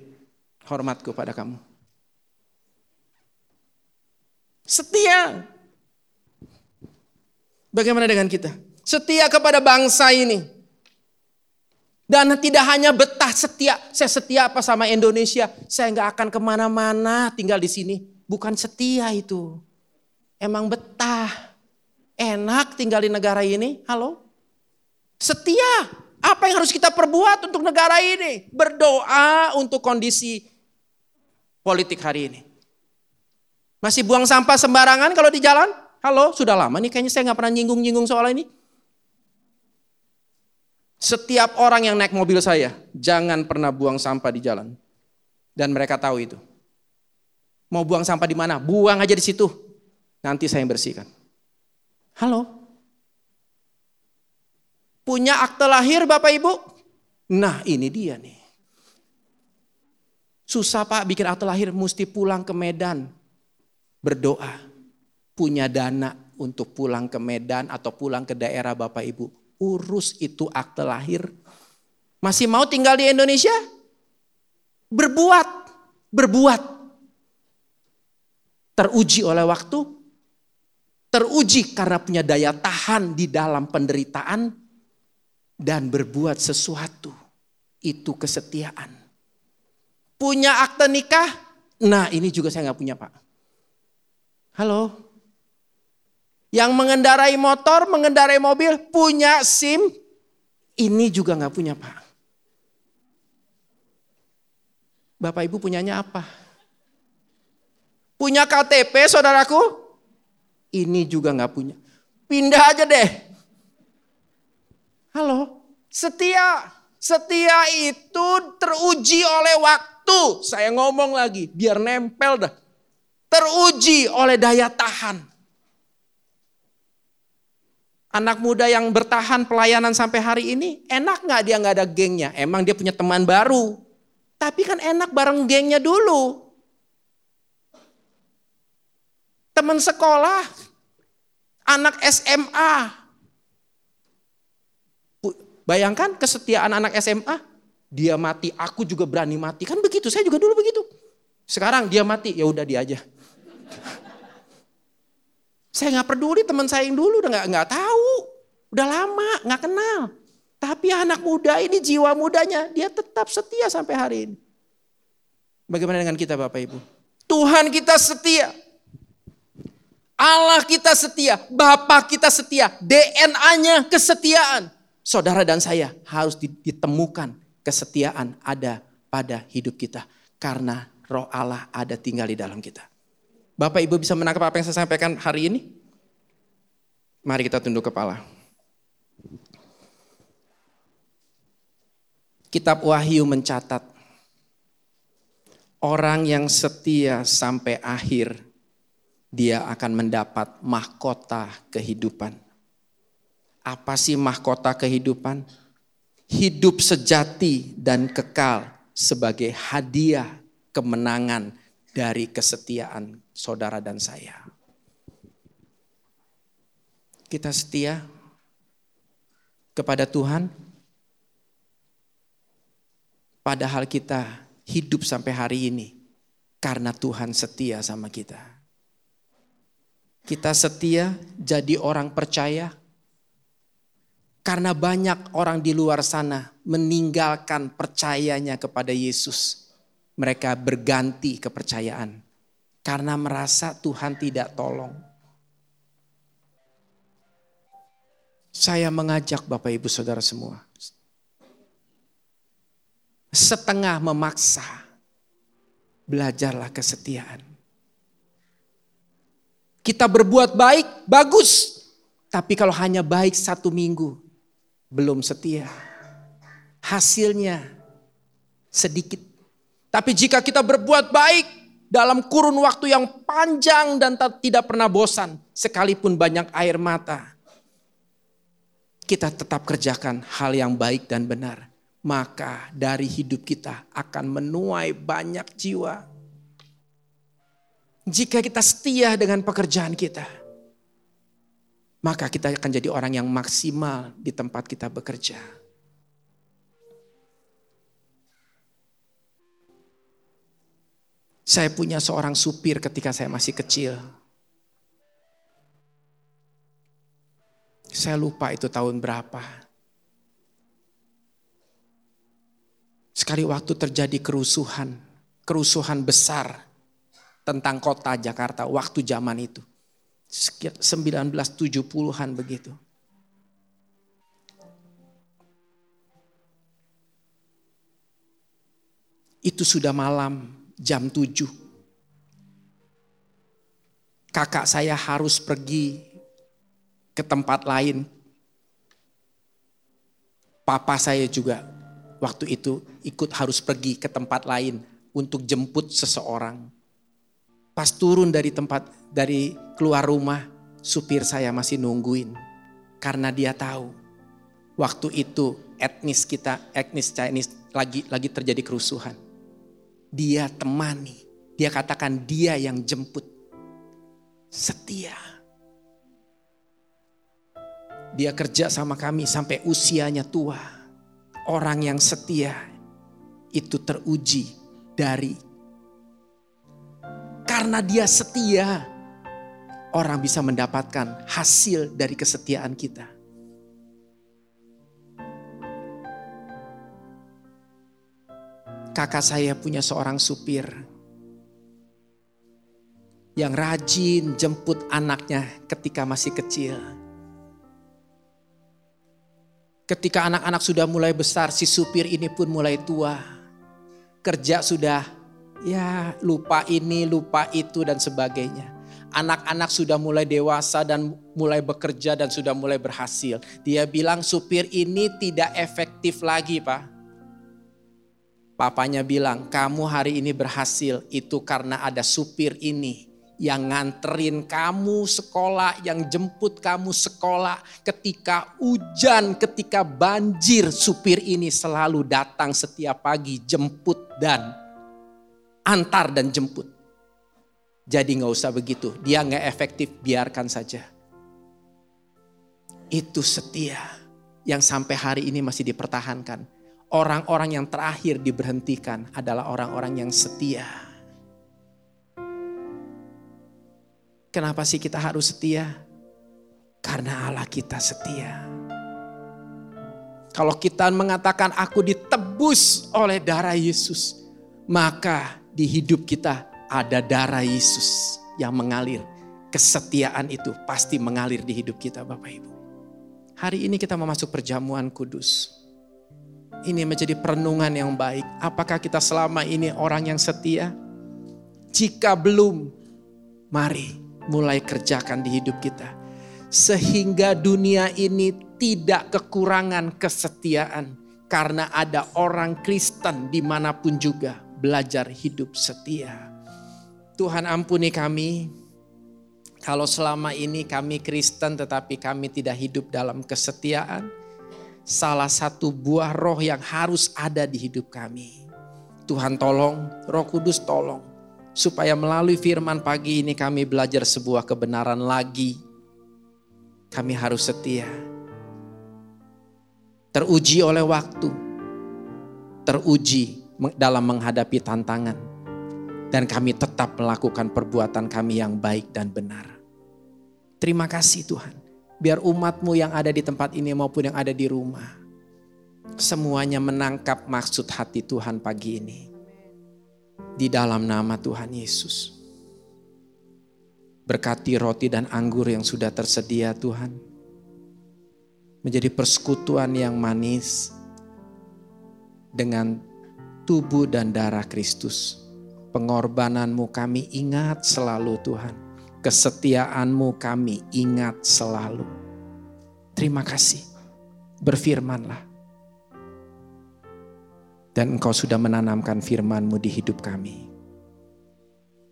hormatku pada kamu. Setia. Bagaimana dengan kita? Setia kepada bangsa ini. Dan tidak hanya betah setia, saya setia apa sama Indonesia, saya nggak akan ke mana-mana tinggal di sini. Bukan setia itu. Emang betah, enak tinggal di negara ini, halo? Setia. Apa yang harus kita perbuat untuk negara ini? Berdoa untuk kondisi politik hari ini. Masih buang sampah sembarangan kalau di jalan? Halo, sudah lama nih kayaknya saya nggak pernah nyinggung-nyinggung soal ini. Setiap orang yang naik mobil saya, jangan pernah buang sampah di jalan. Dan mereka tahu itu. Mau buang sampah di mana? Buang aja di situ. Nanti saya yang bersihkan. Halo? Punya akte lahir Bapak Ibu? Nah ini dia nih. Susah Pak bikin akte lahir, mesti pulang ke Medan. Berdoa. Punya dana untuk pulang ke Medan atau pulang ke daerah Bapak Ibu urus itu akte lahir. Masih mau tinggal di Indonesia? Berbuat, berbuat. Teruji oleh waktu, teruji karena punya daya tahan di dalam penderitaan, dan berbuat sesuatu. Itu kesetiaan. Punya akte nikah? Nah ini juga saya nggak punya pak. Halo, yang mengendarai motor, mengendarai mobil, punya SIM, ini juga nggak punya Pak. Bapak Ibu punyanya apa? Punya KTP saudaraku? Ini juga nggak punya. Pindah aja deh. Halo, setia. Setia itu teruji oleh waktu. Saya ngomong lagi, biar nempel dah. Teruji oleh daya tahan. Anak muda yang bertahan pelayanan sampai hari ini, enak nggak dia nggak ada gengnya? Emang dia punya teman baru. Tapi kan enak bareng gengnya dulu. Teman sekolah, anak SMA. Bayangkan kesetiaan anak SMA, dia mati, aku juga berani mati. Kan begitu, saya juga dulu begitu. Sekarang dia mati, ya udah dia aja. Saya nggak peduli teman saya yang dulu udah nggak nggak tahu, udah lama nggak kenal. Tapi anak muda ini jiwa mudanya dia tetap setia sampai hari ini. Bagaimana dengan kita Bapak Ibu? Tuhan kita setia. Allah kita setia, Bapak kita setia, DNA-nya kesetiaan. Saudara dan saya harus ditemukan kesetiaan ada pada hidup kita. Karena roh Allah ada tinggal di dalam kita. Bapak Ibu bisa menangkap apa yang saya sampaikan hari ini? Mari kita tunduk kepala. Kitab Wahyu mencatat orang yang setia sampai akhir dia akan mendapat mahkota kehidupan. Apa sih mahkota kehidupan? Hidup sejati dan kekal sebagai hadiah kemenangan dari kesetiaan saudara dan saya. Kita setia kepada Tuhan, padahal kita hidup sampai hari ini karena Tuhan setia sama kita. Kita setia jadi orang percaya karena banyak orang di luar sana meninggalkan percayanya kepada Yesus. Mereka berganti kepercayaan karena merasa Tuhan tidak tolong. Saya mengajak Bapak Ibu Saudara semua. Setengah memaksa. Belajarlah kesetiaan. Kita berbuat baik, bagus. Tapi kalau hanya baik satu minggu, belum setia. Hasilnya sedikit. Tapi jika kita berbuat baik, dalam kurun waktu yang panjang dan tidak pernah bosan, sekalipun banyak air mata, kita tetap kerjakan hal yang baik dan benar, maka dari hidup kita akan menuai banyak jiwa. Jika kita setia dengan pekerjaan kita, maka kita akan jadi orang yang maksimal di tempat kita bekerja. Saya punya seorang supir ketika saya masih kecil. Saya lupa itu tahun berapa. Sekali waktu terjadi kerusuhan, kerusuhan besar tentang kota Jakarta waktu zaman itu. 1970-an begitu. Itu sudah malam, jam 7. Kakak saya harus pergi ke tempat lain. Papa saya juga waktu itu ikut harus pergi ke tempat lain untuk jemput seseorang. Pas turun dari tempat dari keluar rumah, supir saya masih nungguin karena dia tahu waktu itu etnis kita, etnis Chinese lagi lagi terjadi kerusuhan. Dia temani, dia katakan dia yang jemput. Setia. Dia kerja sama kami sampai usianya tua. Orang yang setia itu teruji dari karena dia setia orang bisa mendapatkan hasil dari kesetiaan kita. Kakak saya punya seorang supir yang rajin jemput anaknya ketika masih kecil. Ketika anak-anak sudah mulai besar, si supir ini pun mulai tua. Kerja sudah ya lupa ini, lupa itu dan sebagainya. Anak-anak sudah mulai dewasa dan mulai bekerja dan sudah mulai berhasil. Dia bilang supir ini tidak efektif lagi pak. Papanya bilang, kamu hari ini berhasil itu karena ada supir ini yang nganterin kamu sekolah, yang jemput kamu sekolah ketika hujan, ketika banjir, supir ini selalu datang setiap pagi jemput dan antar dan jemput. Jadi nggak usah begitu, dia nggak efektif, biarkan saja. Itu setia yang sampai hari ini masih dipertahankan orang-orang yang terakhir diberhentikan adalah orang-orang yang setia. Kenapa sih kita harus setia? Karena Allah kita setia. Kalau kita mengatakan aku ditebus oleh darah Yesus, maka di hidup kita ada darah Yesus yang mengalir. Kesetiaan itu pasti mengalir di hidup kita Bapak Ibu. Hari ini kita memasuk perjamuan kudus ini menjadi perenungan yang baik. Apakah kita selama ini orang yang setia? Jika belum, mari mulai kerjakan di hidup kita. Sehingga dunia ini tidak kekurangan kesetiaan. Karena ada orang Kristen di mana pun juga belajar hidup setia. Tuhan ampuni kami, kalau selama ini kami Kristen tetapi kami tidak hidup dalam kesetiaan salah satu buah roh yang harus ada di hidup kami. Tuhan tolong, roh kudus tolong. Supaya melalui firman pagi ini kami belajar sebuah kebenaran lagi. Kami harus setia. Teruji oleh waktu. Teruji dalam menghadapi tantangan. Dan kami tetap melakukan perbuatan kami yang baik dan benar. Terima kasih Tuhan. Biar umatmu yang ada di tempat ini maupun yang ada di rumah. Semuanya menangkap maksud hati Tuhan pagi ini. Di dalam nama Tuhan Yesus. Berkati roti dan anggur yang sudah tersedia Tuhan. Menjadi persekutuan yang manis. Dengan tubuh dan darah Kristus. Pengorbananmu kami ingat selalu Tuhan kesetiaanmu kami ingat selalu. Terima kasih. Berfirmanlah. Dan engkau sudah menanamkan firmanmu di hidup kami.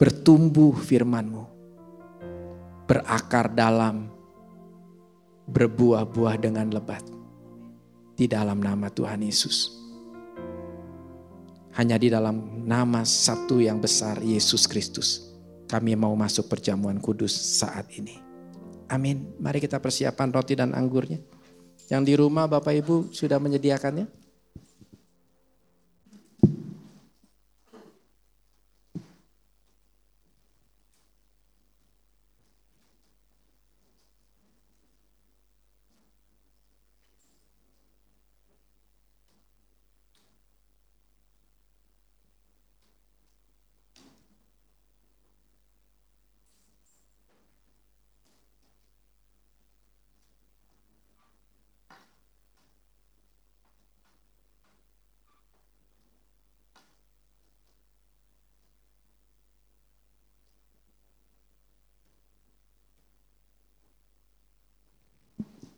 Bertumbuh firmanmu. Berakar dalam. Berbuah-buah dengan lebat. Di dalam nama Tuhan Yesus. Hanya di dalam nama satu yang besar Yesus Kristus kami mau masuk perjamuan kudus saat ini. Amin. Mari kita persiapkan roti dan anggurnya. Yang di rumah Bapak Ibu sudah menyediakannya?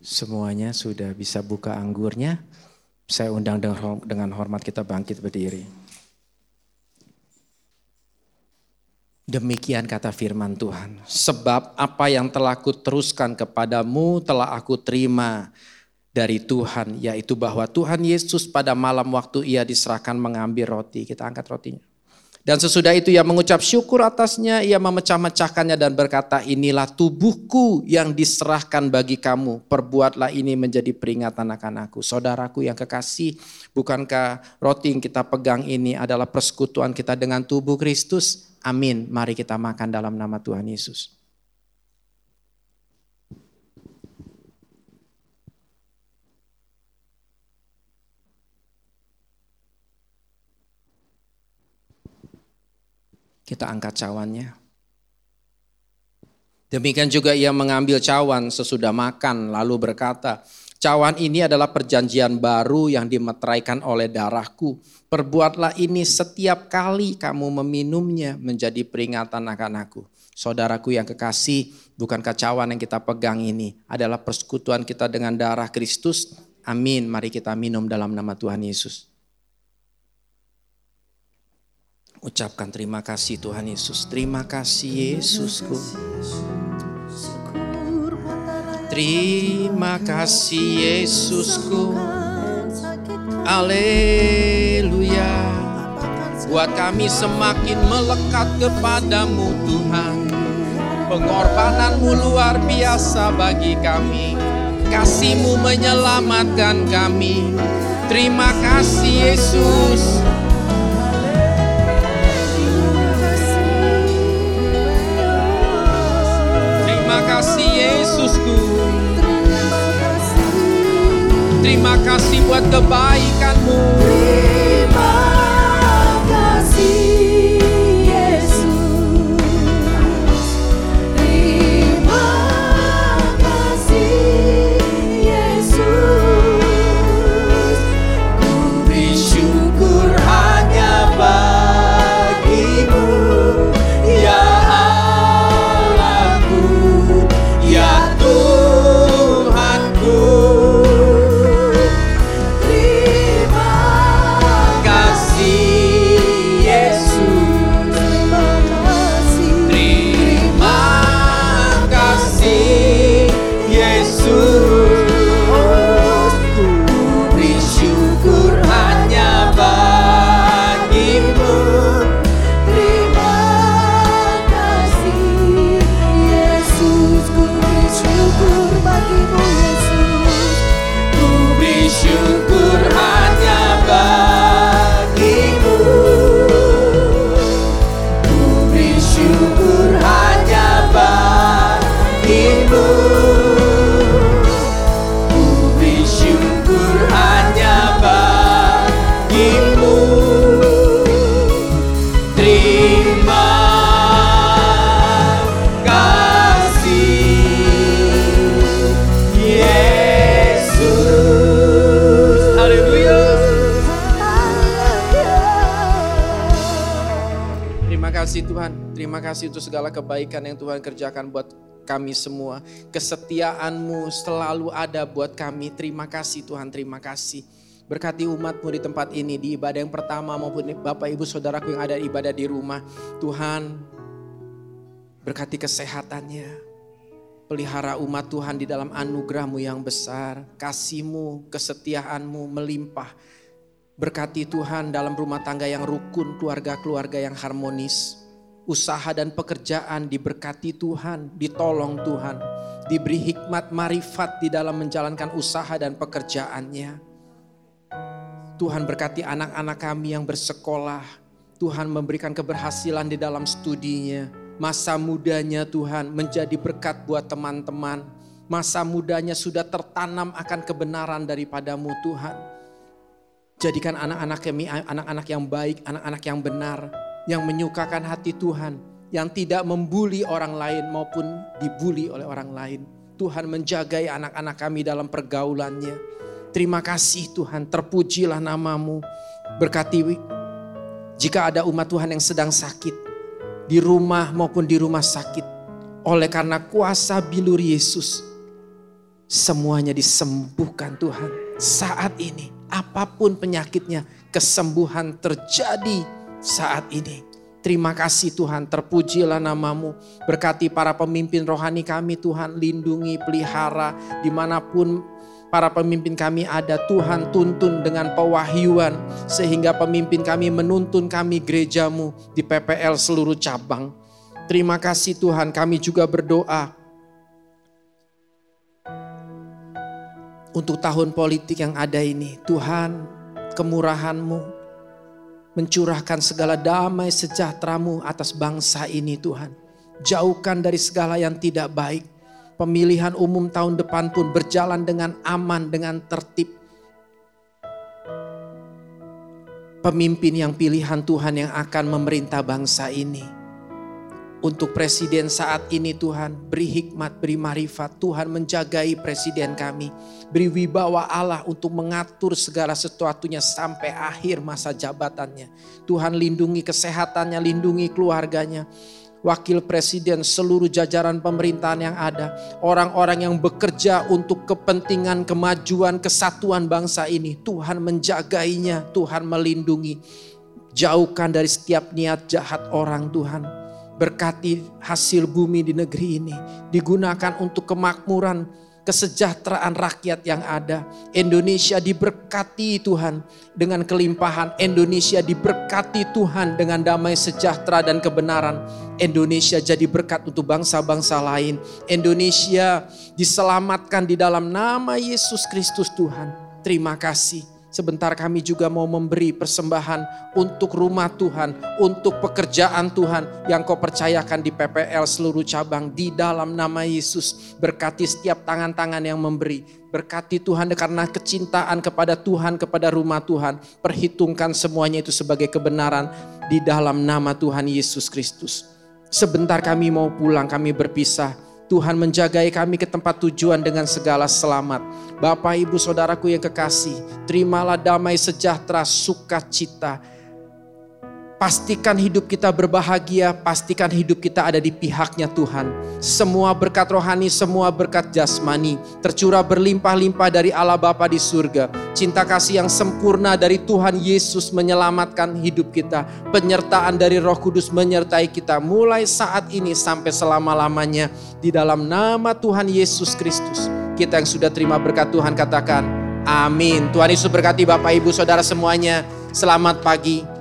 Semuanya sudah bisa buka anggurnya. Saya undang dengan hormat kita bangkit berdiri. Demikian kata firman Tuhan. Sebab apa yang telah aku teruskan kepadamu telah aku terima dari Tuhan. Yaitu bahwa Tuhan Yesus pada malam waktu ia diserahkan mengambil roti. Kita angkat rotinya. Dan sesudah itu ia mengucap syukur atasnya, ia memecah-mecahkannya dan berkata, inilah tubuhku yang diserahkan bagi kamu, perbuatlah ini menjadi peringatan akan aku. Saudaraku yang kekasih, bukankah roti yang kita pegang ini adalah persekutuan kita dengan tubuh Kristus? Amin. Mari kita makan dalam nama Tuhan Yesus. Kita angkat cawannya. Demikian juga ia mengambil cawan sesudah makan lalu berkata, Cawan ini adalah perjanjian baru yang dimeteraikan oleh darahku. Perbuatlah ini setiap kali kamu meminumnya menjadi peringatan akan aku. Saudaraku yang kekasih, bukan cawan yang kita pegang ini adalah persekutuan kita dengan darah Kristus. Amin. Mari kita minum dalam nama Tuhan Yesus. Ucapkan terima kasih Tuhan Yesus. Terima kasih Yesusku. Terima kasih Yesusku. Aleluya. Buat kami semakin melekat kepadamu Tuhan. Pengorbananmu luar biasa bagi kami. Kasihmu menyelamatkan kami. Terima kasih Yesus. Yesusku. Terima kasih buat kebaikanmu. Kasih Tuhan. Terima kasih untuk segala kebaikan yang Tuhan kerjakan buat kami semua. Kesetiaanmu selalu ada buat kami. Terima kasih Tuhan, terima kasih. Berkati umatmu di tempat ini, di ibadah yang pertama maupun Bapak Ibu Saudaraku yang ada ibadah di rumah. Tuhan, berkati kesehatannya. Pelihara umat Tuhan di dalam anugerahmu yang besar. Kasihmu, kesetiaanmu melimpah. Berkati Tuhan dalam rumah tangga yang rukun, keluarga-keluarga yang harmonis. Usaha dan pekerjaan diberkati Tuhan, ditolong Tuhan. Diberi hikmat marifat di dalam menjalankan usaha dan pekerjaannya. Tuhan berkati anak-anak kami yang bersekolah. Tuhan memberikan keberhasilan di dalam studinya. Masa mudanya Tuhan menjadi berkat buat teman-teman. Masa mudanya sudah tertanam akan kebenaran daripadamu Tuhan. Jadikan anak-anak kami anak-anak yang baik, anak-anak yang benar, yang menyukakan hati Tuhan, yang tidak membuli orang lain maupun dibuli oleh orang lain. Tuhan menjagai anak-anak kami dalam pergaulannya. Terima kasih Tuhan, terpujilah namamu. Berkati jika ada umat Tuhan yang sedang sakit, di rumah maupun di rumah sakit. Oleh karena kuasa bilur Yesus, semuanya disembuhkan Tuhan. Saat ini apa pun penyakitnya, kesembuhan terjadi saat ini. Terima kasih Tuhan, terpujilah namamu. Berkati para pemimpin rohani kami Tuhan, lindungi, pelihara di mana pun para pemimpin kami ada. Tuhan tuntun dengan pewahyuan sehingga pemimpin kami menuntun kami gerejamu di PPL seluruh cabang. Terima kasih Tuhan, kami juga berdoa untuk tahun politik yang ada ini. Tuhan, kemurahan-Mu, mencurahkan segala damai sejahteramu atas bangsa ini Tuhan. Jauhkan dari segala yang tidak baik. Pemilihan umum tahun depan pun berjalan dengan aman, dengan tertib. Pemimpin yang pilihan Tuhan yang akan memerintah bangsa ini untuk presiden saat ini Tuhan. Beri hikmat, beri marifat. Tuhan menjagai presiden kami. Beri wibawa Allah untuk mengatur segala sesuatunya sampai akhir masa jabatannya. Tuhan lindungi kesehatannya, lindungi keluarganya. Wakil presiden seluruh jajaran pemerintahan yang ada. Orang-orang yang bekerja untuk kepentingan kemajuan kesatuan bangsa ini. Tuhan menjagainya, Tuhan melindungi. Jauhkan dari setiap niat jahat orang Tuhan Berkati hasil bumi di negeri ini. Digunakan untuk kemakmuran, kesejahteraan rakyat yang ada. Indonesia diberkati Tuhan dengan kelimpahan. Indonesia diberkati Tuhan dengan damai sejahtera dan kebenaran. Indonesia jadi berkat untuk bangsa-bangsa lain. Indonesia diselamatkan di dalam nama Yesus Kristus Tuhan. Terima kasih. Sebentar kami juga mau memberi persembahan untuk rumah Tuhan, untuk pekerjaan Tuhan yang kau percayakan di PPL seluruh cabang di dalam nama Yesus. Berkati setiap tangan-tangan yang memberi. Berkati Tuhan karena kecintaan kepada Tuhan, kepada rumah Tuhan. Perhitungkan semuanya itu sebagai kebenaran di dalam nama Tuhan Yesus Kristus. Sebentar kami mau pulang, kami berpisah Tuhan menjagai kami ke tempat tujuan dengan segala selamat. Bapak, Ibu, Saudaraku yang kekasih, terimalah damai sejahtera, sukacita, Pastikan hidup kita berbahagia, pastikan hidup kita ada di pihaknya Tuhan. Semua berkat rohani, semua berkat jasmani, tercurah berlimpah-limpah dari Allah Bapa di surga. Cinta kasih yang sempurna dari Tuhan Yesus menyelamatkan hidup kita. Penyertaan dari roh kudus menyertai kita mulai saat ini sampai selama-lamanya. Di dalam nama Tuhan Yesus Kristus. Kita yang sudah terima berkat Tuhan katakan, amin. Tuhan Yesus berkati Bapak Ibu Saudara semuanya. Selamat pagi.